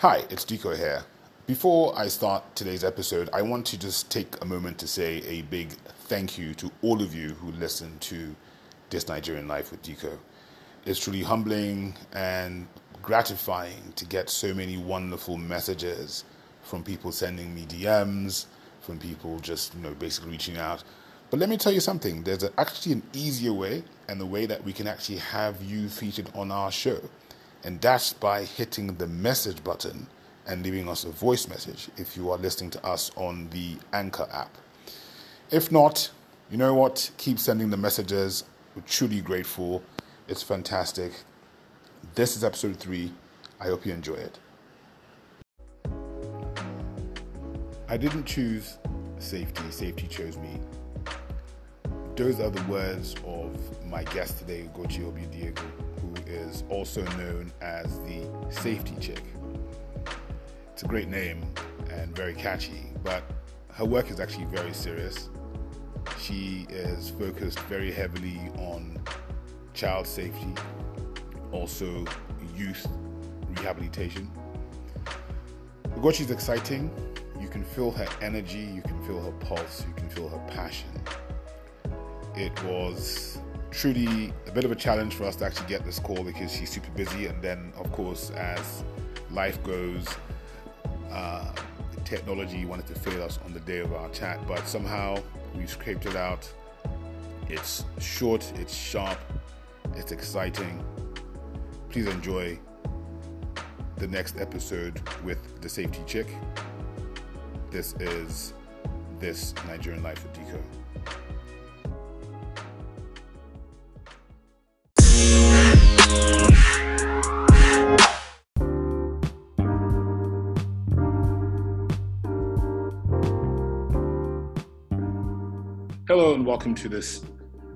Hi, it's Dico here. Before I start today's episode, I want to just take a moment to say a big thank you to all of you who listen to This Nigerian Life with Dico. It's truly humbling and gratifying to get so many wonderful messages from people sending me DMs, from people just, you know, basically reaching out. But let me tell you something there's actually an easier way, and the way that we can actually have you featured on our show. And that's by hitting the message button and leaving us a voice message if you are listening to us on the Anchor app. If not, you know what? Keep sending the messages. We're truly grateful. It's fantastic. This is episode three. I hope you enjoy it. I didn't choose safety, safety chose me. Those are the words of my guest today, Ugochi Obidiegwu is also known as the Safety Chick. It's a great name and very catchy, but her work is actually very serious. She is focused very heavily on child safety, also youth rehabilitation. Ugochi is exciting. You can feel her energy, you can feel her pulse, you can feel her passion. It was truly a bit of a challenge for us to actually get this call because she's super busy. And then, of course, as life goes, uh, technology wanted to fail us on the day of our chat, but somehow we scraped it out. It's short, it's sharp, it's exciting. Please enjoy the next episode with the safety chick. This is This Nigerian Life with Dico. And welcome to this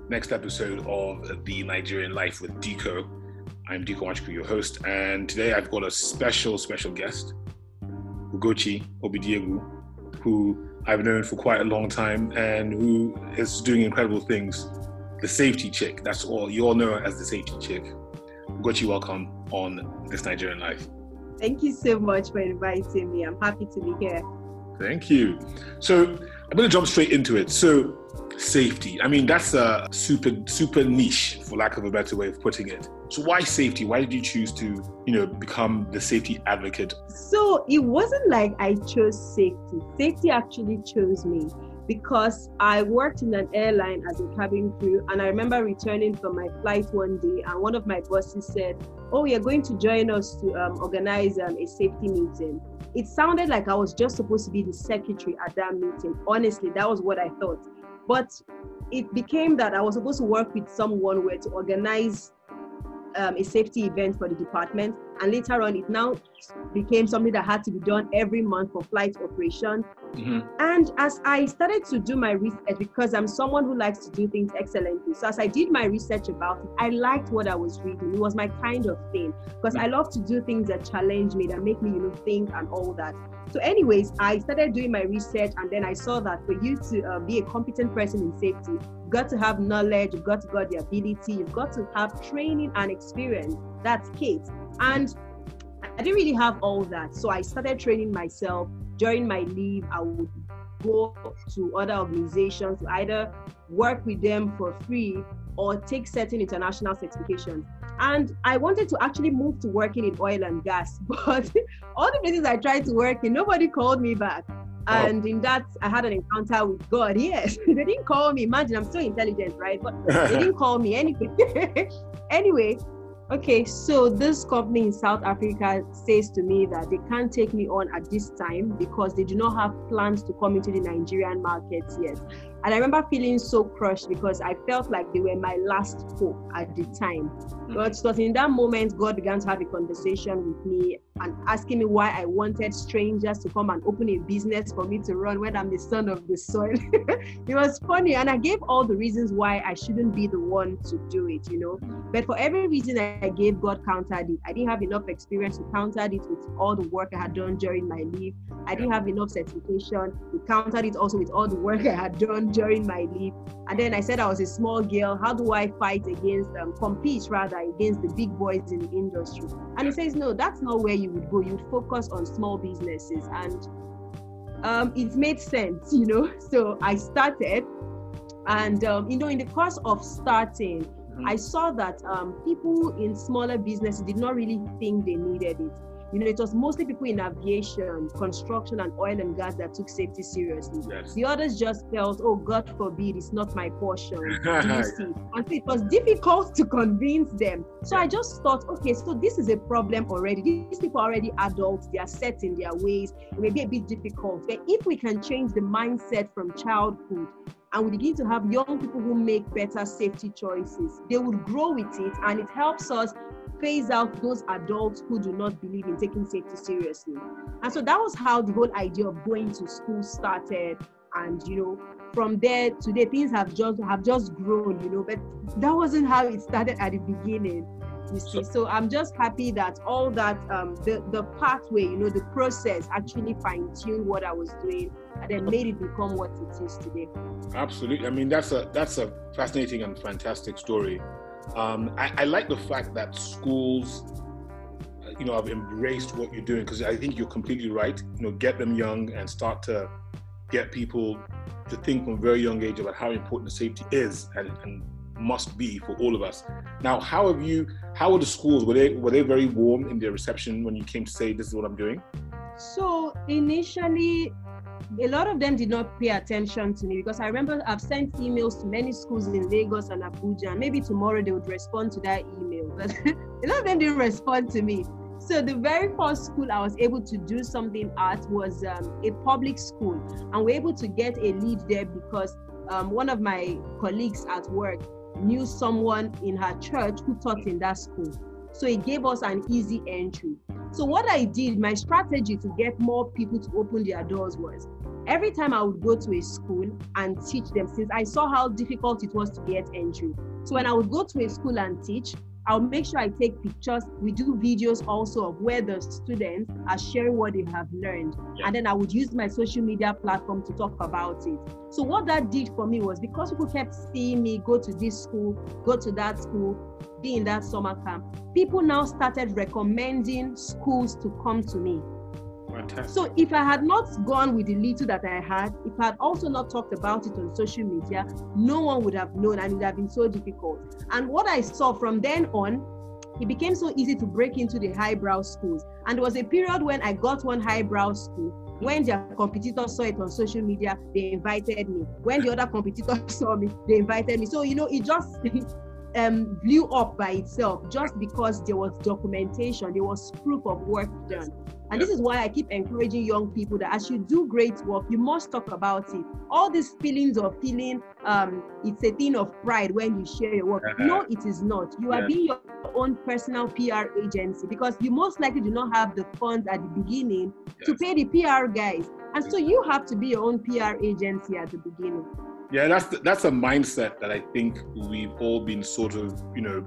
next episode of The Nigerian Life with Dico. I'm Dico Wanchukwu, your host, and today I've got a special, special guest, Ugochi Obidiegwu, who I've known for quite a long time and who is doing incredible things. The safety chick, that's all you all know her as the safety chick. Ugochi, welcome on This Nigerian Life. Thank you so much for inviting me. I'm happy to be here. Thank you. So I'm going to jump straight into it. So safety. I mean, that's a super, super niche, for lack of a better way of putting it. So why safety? Why did you choose to, you know, become the safety advocate? So it wasn't like I chose safety. Safety actually chose me because I worked in an airline as a cabin crew, and I remember returning from my flight one day, and one of my bosses said, "Oh, you're going to join us to um, organize um, a safety meeting." It sounded like I was just supposed to be the secretary at that meeting. Honestly, that was what I thought. But it became that I was supposed to work with someone where to organize um, a safety event for the department. And later on, it now became something that had to be done every month for flight operation. Mm-hmm. And as I started to do my research, because I'm someone who likes to do things excellently, so as I did my research about it, I liked what I was reading. It was my kind of thing because I love to do things that challenge me, that make me, you know, think and all that. So, anyways, I started doing my research, and then I saw that for you to uh, be a competent person in safety, you've got to have knowledge, you've got to got the ability, you've got to have training and experience. That's Kate. And I didn't really have all that. So I started training myself. During my leave, I would go to other organizations to either work with them for free or take certain international certifications. And I wanted to actually move to working in oil and gas, but all the places I tried to work in, nobody called me back. And in that, I had an encounter with God. Yes, they didn't call me. Imagine I'm so intelligent, right? But they didn't call me anyway. anyway, Okay, so this company in South Africa says to me that they can't take me on at this time because they do not have plans to come into the Nigerian markets yet. And I remember feeling so crushed because I felt like they were my last hope at the time. Mm-hmm. But it in that moment God began to have a conversation with me and asking me why I wanted strangers to come and open a business for me to run when I'm the son of the soil. it was funny. And I gave all the reasons why I shouldn't be the one to do it, you know. But for every reason I gave, God countered it. I didn't have enough experience to counter it with all the work I had done during my leave. I didn't have enough certification. We countered it also with all the work I had done during my leave. And then I said I was a small girl. How do I fight against, um, compete rather, against the big boys in the industry? And he says, no, that's not where you would go. You'd focus on small businesses. And um, it made sense, you know. So I started. And, um, you know, in the course of starting, mm-hmm. I saw that um, people in smaller businesses did not really think they needed it you know, it was mostly people in aviation, construction, and oil and gas that took safety seriously. Yes. The others just felt, oh, God forbid, it's not my portion. you see? And so it was difficult to convince them. So I just thought, okay, so this is a problem already. These people are already adults, they are set in their ways. It may be a bit difficult. But if we can change the mindset from childhood and we begin to have young people who make better safety choices, they would grow with it and it helps us phase out those adults who do not believe in taking safety seriously. And so that was how the whole idea of going to school started. And you know, from there today things have just have just grown, you know, but that wasn't how it started at the beginning. You see, so I'm just happy that all that um, the the pathway, you know, the process actually fine-tuned what I was doing and then made it become what it is today. Absolutely. I mean, that's a that's a fascinating and fantastic story. Um, I, I, like the fact that schools, uh, you know, have embraced what you're doing because I think you're completely right. You know, get them young and start to get people to think from a very young age about how important safety is and, and must be for all of us. Now, how have you? How were the schools? Were they were they very warm in their reception when you came to say this is what I'm doing? So initially, a lot of them did not pay attention to me because I remember I've sent emails to many schools in Lagos and Abuja. Maybe tomorrow they would respond to that email, but a lot of them didn't respond to me. So the very first school I was able to do something at was um, a public school, and we're able to get a lead there because um, one of my colleagues at work knew someone in her church who taught in that school. So it gave us an easy entry. So what I did, my strategy to get more people to open their doors was every time I would go to a school and teach them, since I saw how difficult it was to get entry. So when I would go to a school and teach, I'll make sure I take pictures. We do videos also of where the students are sharing what they have learned. Yeah. And then I would use my social media platform to talk about it. So what that did for me was because people kept seeing me go to this school, go to that school, be in that summer camp, people now started recommending schools to come to me. So if I had not gone with the little that I had, if I had also not talked about it on social media, no one would have known and it would have been so difficult. And what I saw from then on, it became so easy to break into the highbrow schools. And there was a period when I got one highbrow school. When their competitors saw it on social media, they invited me. When the other competitors saw me, they invited me. So, you know, it just um, blew up by itself just because there was documentation, there was proof of work done. And this is why I keep encouraging young people that as you do great work, you must talk about it. All these feelings of feeling um, it's a thing of pride when you share your work. Uh-huh. No, it is not. You are being your own personal PR agency because you most likely do not have the funds at the beginning yes. to pay the PR guys. And so you have to be your own PR agency at the beginning. Yeah, that's the, that's a mindset that I think we've all been sort of, you know,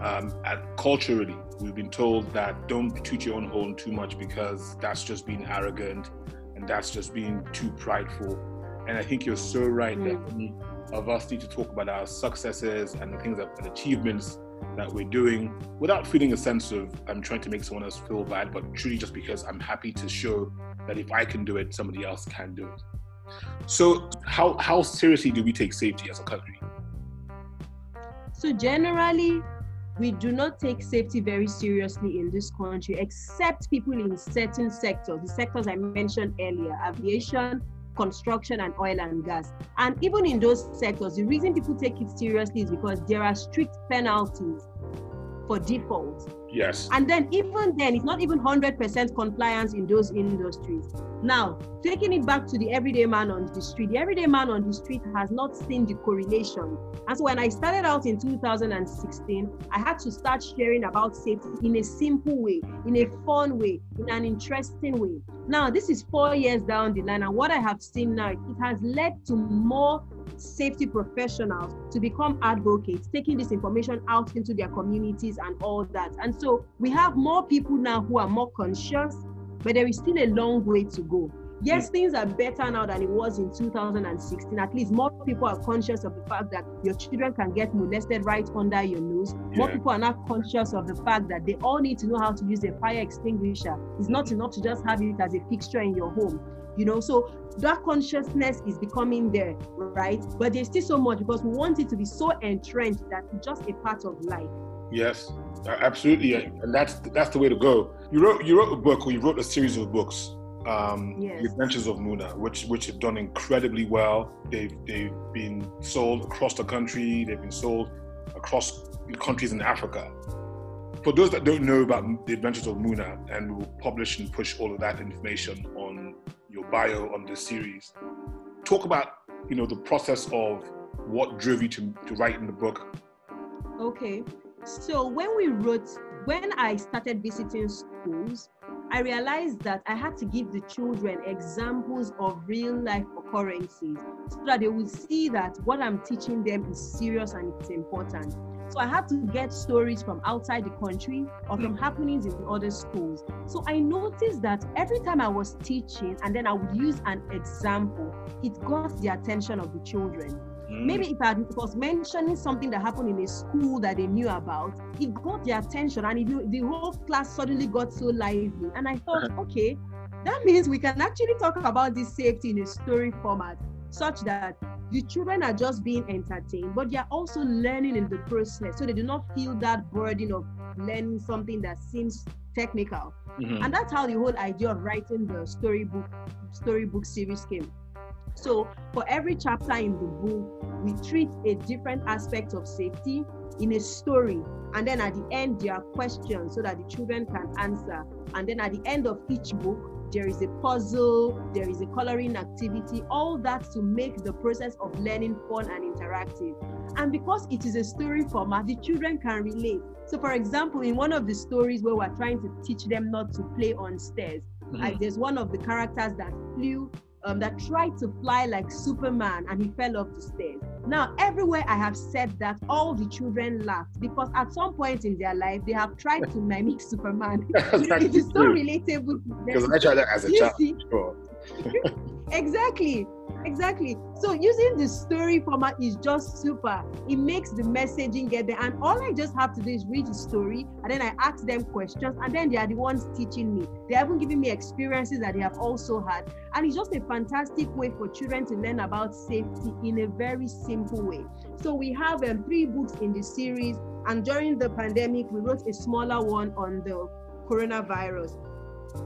um, at, culturally we've been told that don't toot your own horn too much because that's just being arrogant and that's just being too prideful. And I think you're so right mm. that many of us need to talk about our successes and the things that, and achievements that we're doing without feeling a sense of I'm trying to make someone else feel bad, but truly just because I'm happy to show that if I can do it, somebody else can do it. So, how how seriously do we take safety as a country? So generally, we do not take safety very seriously in this country, except people in certain sectors, the sectors I mentioned earlier, aviation, construction, and oil and gas. And even in those sectors, the reason people take it seriously is because there are strict penalties for default. Yes. And then even then, it's not even 100% compliance in those industries. Now, taking it back to the everyday man on the street, the everyday man on the street has not seen the correlation. And so when I started out in 2016, I had to start sharing about safety in a simple way, in a fun way, in an interesting way. Now, this is four years down the line, and what I have seen now, it has led to more safety professionals to become advocates, taking this information out into their communities and all that. And so we have more people now who are more conscious, but there is still a long way to go. Yes, mm. things are better now than it was in 2016. At least more people are conscious of the fact that your children can get molested right under your nose. Yeah. More people are now conscious of the fact that they all need to know how to use a fire extinguisher. It's not enough to just have it as a fixture in your home. You know, so that consciousness is becoming there, right? But there's still so much because we want it to be so entrenched that it's just a part of life. Yes, absolutely, and that's that's the way to go. You wrote you wrote a book, or you wrote a series of books, um, yes. The Adventures of Muna, which which have done incredibly well. They've they've been sold across the country. They've been sold across countries in Africa. For those that don't know about the Adventures of Muna, and we'll publish and push all of that information on your bio on this series. Talk about you know the process of what drove you to, to write in the book. Okay, so when we wrote, when I started visiting schools, I realized that I had to give the children examples of real life occurrences so that they would see that what I'm teaching them is serious and it's important. So I had to get stories from outside the country or from happenings in other schools. So I noticed that every time I was teaching and then I would use an example, it got the attention of the children. Mm. Maybe if I was mentioning something that happened in a school that they knew about, it got their attention and it, the whole class suddenly got so lively. And I thought, uh-huh. okay, that means we can actually talk about this safety in a story format such that the children are just being entertained, but they are also learning in the process. So they do not feel that burden of learning something that seems technical. Mm-hmm. And that's how the whole idea of writing the storybook storybook series came. So for every chapter in the book, we treat a different aspect of safety in a story. And then at the end, there are questions so that the children can answer. And then at the end of each book, there is a puzzle, there is a coloring activity, all that to make the process of learning fun and interactive. And because it is a story format, the children can relate. So, for example, in one of the stories where we're trying to teach them not to play on stairs, mm-hmm. like there's one of the characters that flew um, that tried to fly like Superman and he fell off the stairs. Now, everywhere I have said that, all the children laughed because at some point in their life, they have tried to mimic Superman. it is so relatable. Because I tried that as a child. Sure. exactly. Exactly. So using the story format is just super. It makes the messaging get there. And all I just have to do is read the story and then I ask them questions and then they are the ones teaching me. They haven't given me experiences that they have also had. And it's just a fantastic way for children to learn about safety in a very simple way. So we have um, three books in the series. And during the pandemic, we wrote a smaller one on the coronavirus.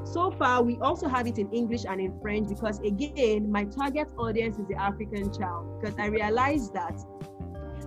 So far, we also have it in English and in French because, again, my target audience is the African child. Because I realized that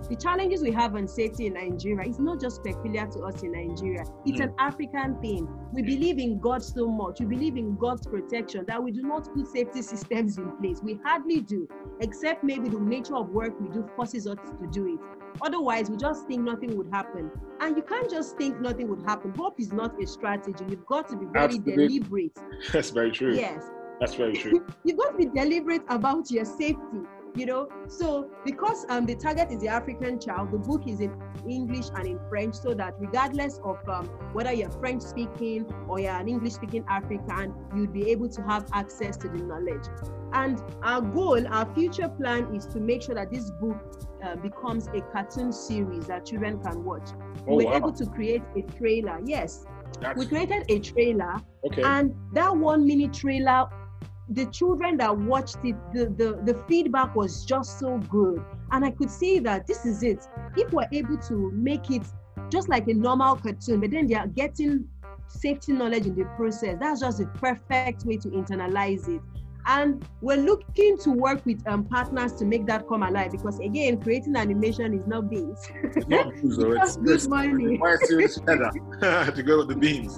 the challenges we have on safety in Nigeria is not just peculiar to us in Nigeria. It's mm. an African thing. We believe in God so much. We believe in God's protection that we do not put safety systems in place. We hardly do, except maybe the nature of work we do forces us to do it. Otherwise, we just think nothing would happen. And you can't just think nothing would happen. Hope is not a strategy. You've got to be very Absolutely. deliberate. That's very true. Yes. That's very true. You've got to be deliberate about your safety you know so because um, the target is the african child the book is in english and in french so that regardless of um, whether you're french speaking or you're an english speaking african you'd be able to have access to the knowledge and our goal our future plan is to make sure that this book uh, becomes a cartoon series that children can watch oh, we're wow. able to create a trailer yes That's... we created a trailer okay. and that one mini trailer the children that watched it, the, the, the feedback was just so good. And I could see that this is it. If we're able to make it just like a normal cartoon, but then they are getting safety knowledge in the process, that's just a perfect way to internalize it. And we're looking to work with um, partners to make that come alive because, again, creating animation is not beans. It's not beans, it costs good money. Why to go with the beans?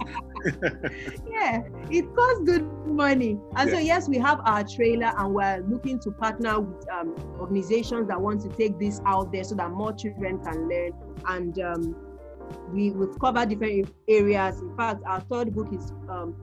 yeah, it costs good money. And yeah. so, yes, we have our trailer and we're looking to partner with um, organizations that want to take this out there so that more children can learn. And um, we, we've covered different areas. In fact, our third book is um,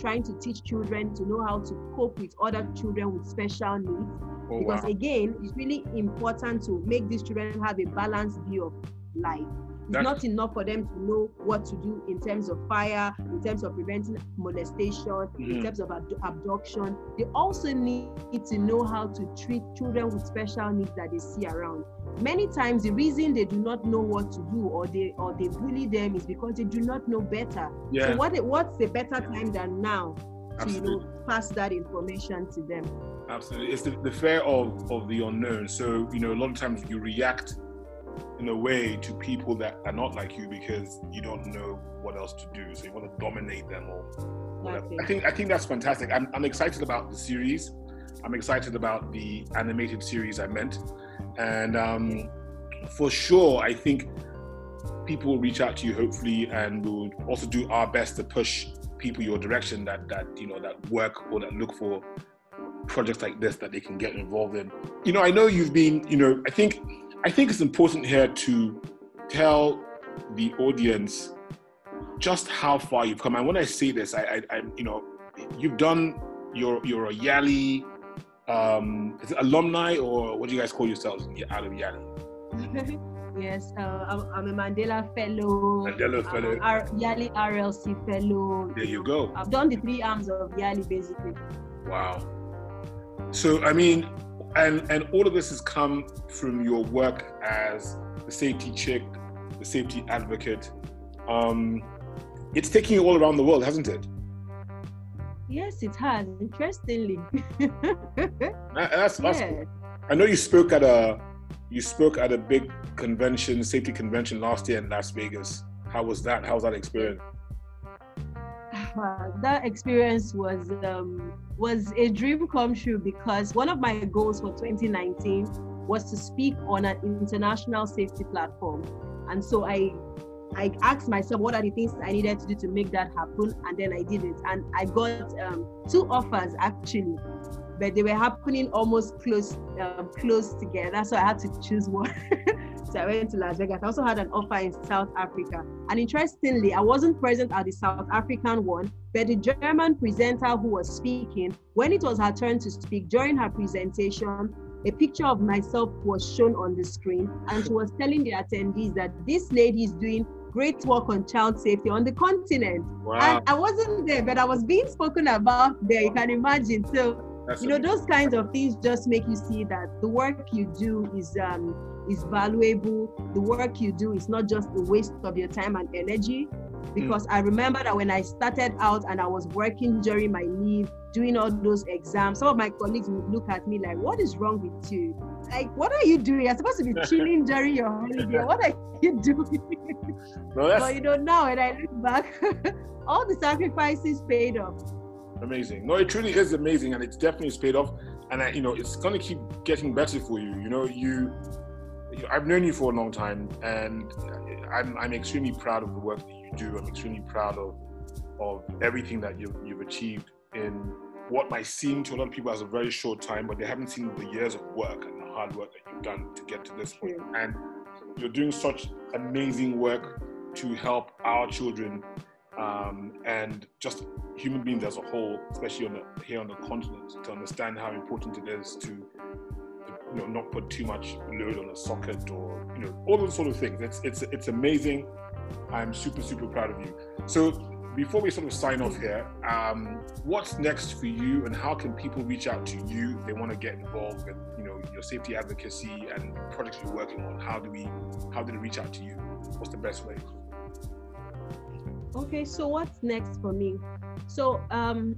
trying to teach children to know how to cope with other children with special needs. Oh, because wow. again, it's really important to make these children have a balanced view of life. It's not enough for them to know what to do in terms of fire, in terms of preventing molestation, mm-hmm. in terms of abduction. They also need to know how to treat children with special needs that they see around. Many times, the reason they do not know what to do or they or they bully them is because they do not know better. Yeah. So what what's the better time than now to you know pass that information to them? Absolutely, it's the, the fear of of the unknown. So you know, a lot of times you react in a way to people that are not like you because you don't know what else to do. So you want to dominate them or whatever. I think I think that's fantastic. I'm, I'm excited about the series. I'm excited about the animated series I meant. And um, for sure, I think people will reach out to you hopefully and we'll also do our best to push people your direction that that you know that work or that look for projects like this that they can get involved in. You know, I know you've been, you know, I think I think it's important here to tell the audience just how far you've come. And when I say this, I, I, I you know, you've done your you're a Yali um, is it alumni, or what do you guys call yourselves out of Yali? yes, uh, I'm, I'm, a Mandela Fellow. Mandela Fellow. R- Yali RLC Fellow. There you go. I've done the three arms of Yali, basically. Wow. So I mean, and and all of this has come from your work as the safety chick, the safety advocate. Um, it's taking you all around the world, hasn't it? Yes, it has. Interestingly. that's, that's yeah. I know you spoke at a you spoke at a big convention, safety convention last year in Las Vegas. How was that? How was that experience? Uh, that experience was um, was a dream come true because one of my goals for 2019 was to speak on an international safety platform, and so I I asked myself what are the things I needed to do to make that happen, and then I did it. And I got um, two offers actually, but they were happening almost close um, close together, so I had to choose one. so I went to Las Vegas. I also had an offer in South Africa, and interestingly, I wasn't present at the South African one, but the German presenter who was speaking, when it was her turn to speak during her presentation, a picture of myself was shown on the screen and she was telling the attendees that this lady is doing great work on child safety on the continent. Wow. And I wasn't there, but I was being spoken about there. You can imagine. So, That's you know, amazing. those kinds of things just make you see that the work you do is um is valuable. The work you do is not just a waste of your time and energy. Because mm. I remember that when I started out and I was working during my leave, doing all those exams, some of my colleagues would look at me like, What is wrong with you? Like, what are you doing? You're supposed to be chilling during your holiday. What are you doing? No, but you know, now when I look back, all the sacrifices paid off. Amazing. No, it truly is amazing, and it's definitely paid off. And I, you know, it's gonna keep getting better for you. You know, you I've known you for a long time, and I'm, I'm extremely proud of the work that you do. I'm extremely proud of of everything that you've, you've achieved in what might seem to a lot of people as a very short time, but they haven't seen the years of work and the hard work that you've done to get to this point. And you're doing such amazing work to help our children um, and just human beings as a whole, especially on the, here on the continent, to understand how important it is to, you know, not put too much load on a socket or you know all those sort of things. It's it's it's amazing. I'm super super proud of you. So before we sort of sign off here, um, what's next for you, and how can people reach out to you they want to get involved with you know your safety advocacy and projects you're working on? How do we how do they reach out to you? What's the best way? Okay, so what's next for me? So, um,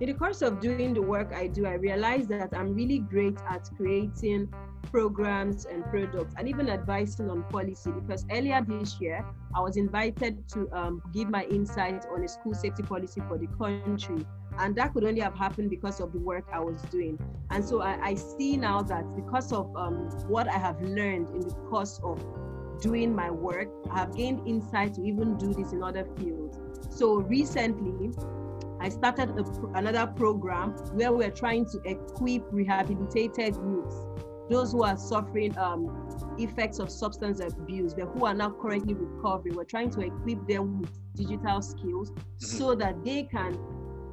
in the course of doing the work I do, I realized that I'm really great at creating programs and products and even advising on policy because earlier this year I was invited to um, give my insight on a school safety policy for the country. And that could only have happened because of the work I was doing. And so I, I see now that because of um, what I have learned in the course of doing my work, I have gained insight to even do this in other fields. So recently, I started a, another program where we're trying to equip rehabilitated youths, those who are suffering um, effects of substance abuse, but who are now currently recovering. We're trying to equip them with digital skills mm-hmm. so that they can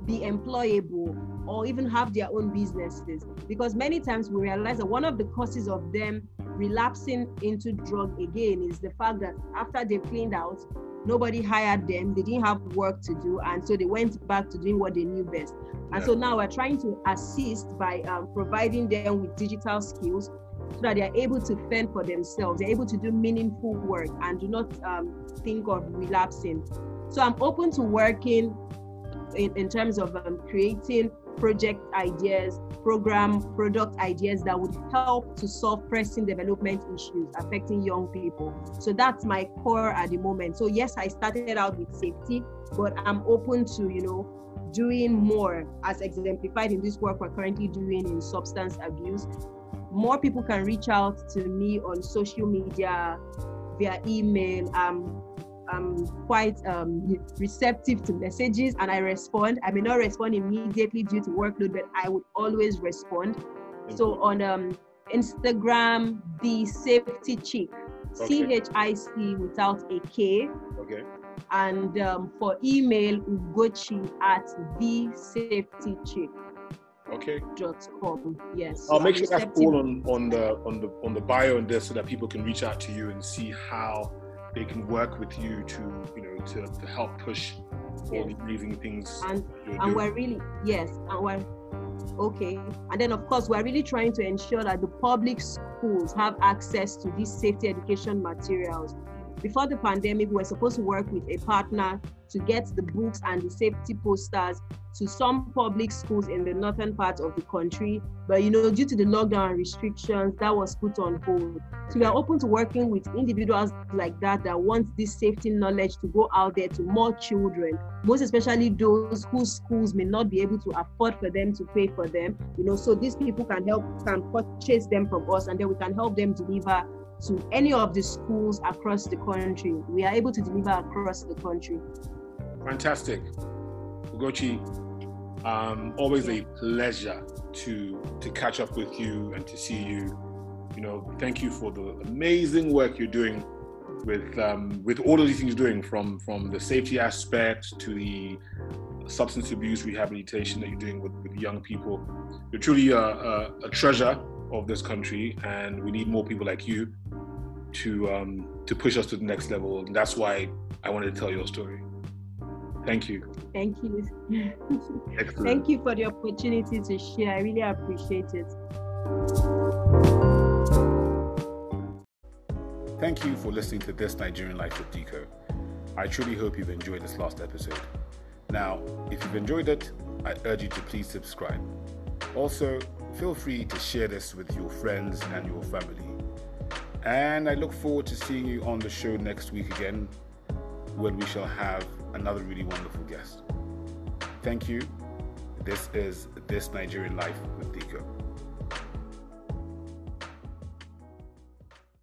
be employable or even have their own businesses. Because many times we realize that one of the causes of them relapsing into drug again is the fact that after they've cleaned out, nobody hired them, they didn't have work to do, and so they went back to doing what they knew best. And yeah. so now we're trying to assist by um, providing them with digital skills so that they are able to fend for themselves, they're able to do meaningful work and do not um, think of relapsing. So I'm open to working in, in terms of um, creating project ideas, program, product ideas that would help to solve pressing development issues affecting young people. So that's my core at the moment. So yes, I started out with safety, but I'm open to, you know, doing more as exemplified in this work we're currently doing in substance abuse. More people can reach out to me on social media, via email. Um, I'm quite um, receptive to messages and I respond. I may not respond immediately due to workload, but I would always respond. So on um, Instagram, the safety chick, C H I C without a K. Okay. And um, for email, ugochi at the safety chick. Okay. Dot com. Yes. I'll so make sure that's all on, on the on the on the bio and there so that people can reach out to you and see how they can work with you to you know to, to help push all the amazing things and, and we're really yes and we're okay. And then of course we're really trying to ensure that the public schools have access to these safety education materials before the pandemic, we were supposed to work with a partner to get the books and the safety posters to some public schools in the northern part of the country. But you know, due to the lockdown restrictions, that was put on hold. So we are open to working with individuals like that that want this safety knowledge to go out there to more children, most especially those whose schools may not be able to afford for them to pay for them. You know, so these people can help can purchase them from us and then we can help them deliver to any of the schools across the country. We are able to deliver across the country. Fantastic. Ugochi, um, always a pleasure to to catch up with you and to see you. You know, thank you for the amazing work you're doing with um, with all of these things you're doing from from the safety aspect to the substance abuse rehabilitation that you're doing with, with young people. You're truly a, a, a treasure of this country, and we need more people like you to um, to push us to the next level. And that's why I wanted to tell your story. Thank you. Thank you. Thank you for the opportunity to share. I really appreciate it. Thank you for listening to This Nigerian Life with Dico. I truly hope you've enjoyed this last episode. Now, if you've enjoyed it, I urge you to please subscribe. Also, feel free to share this with your friends and your family. And I look forward to seeing you on the show next week again when we shall have another really wonderful guest. Thank you. This is This Nigerian Life with Dico.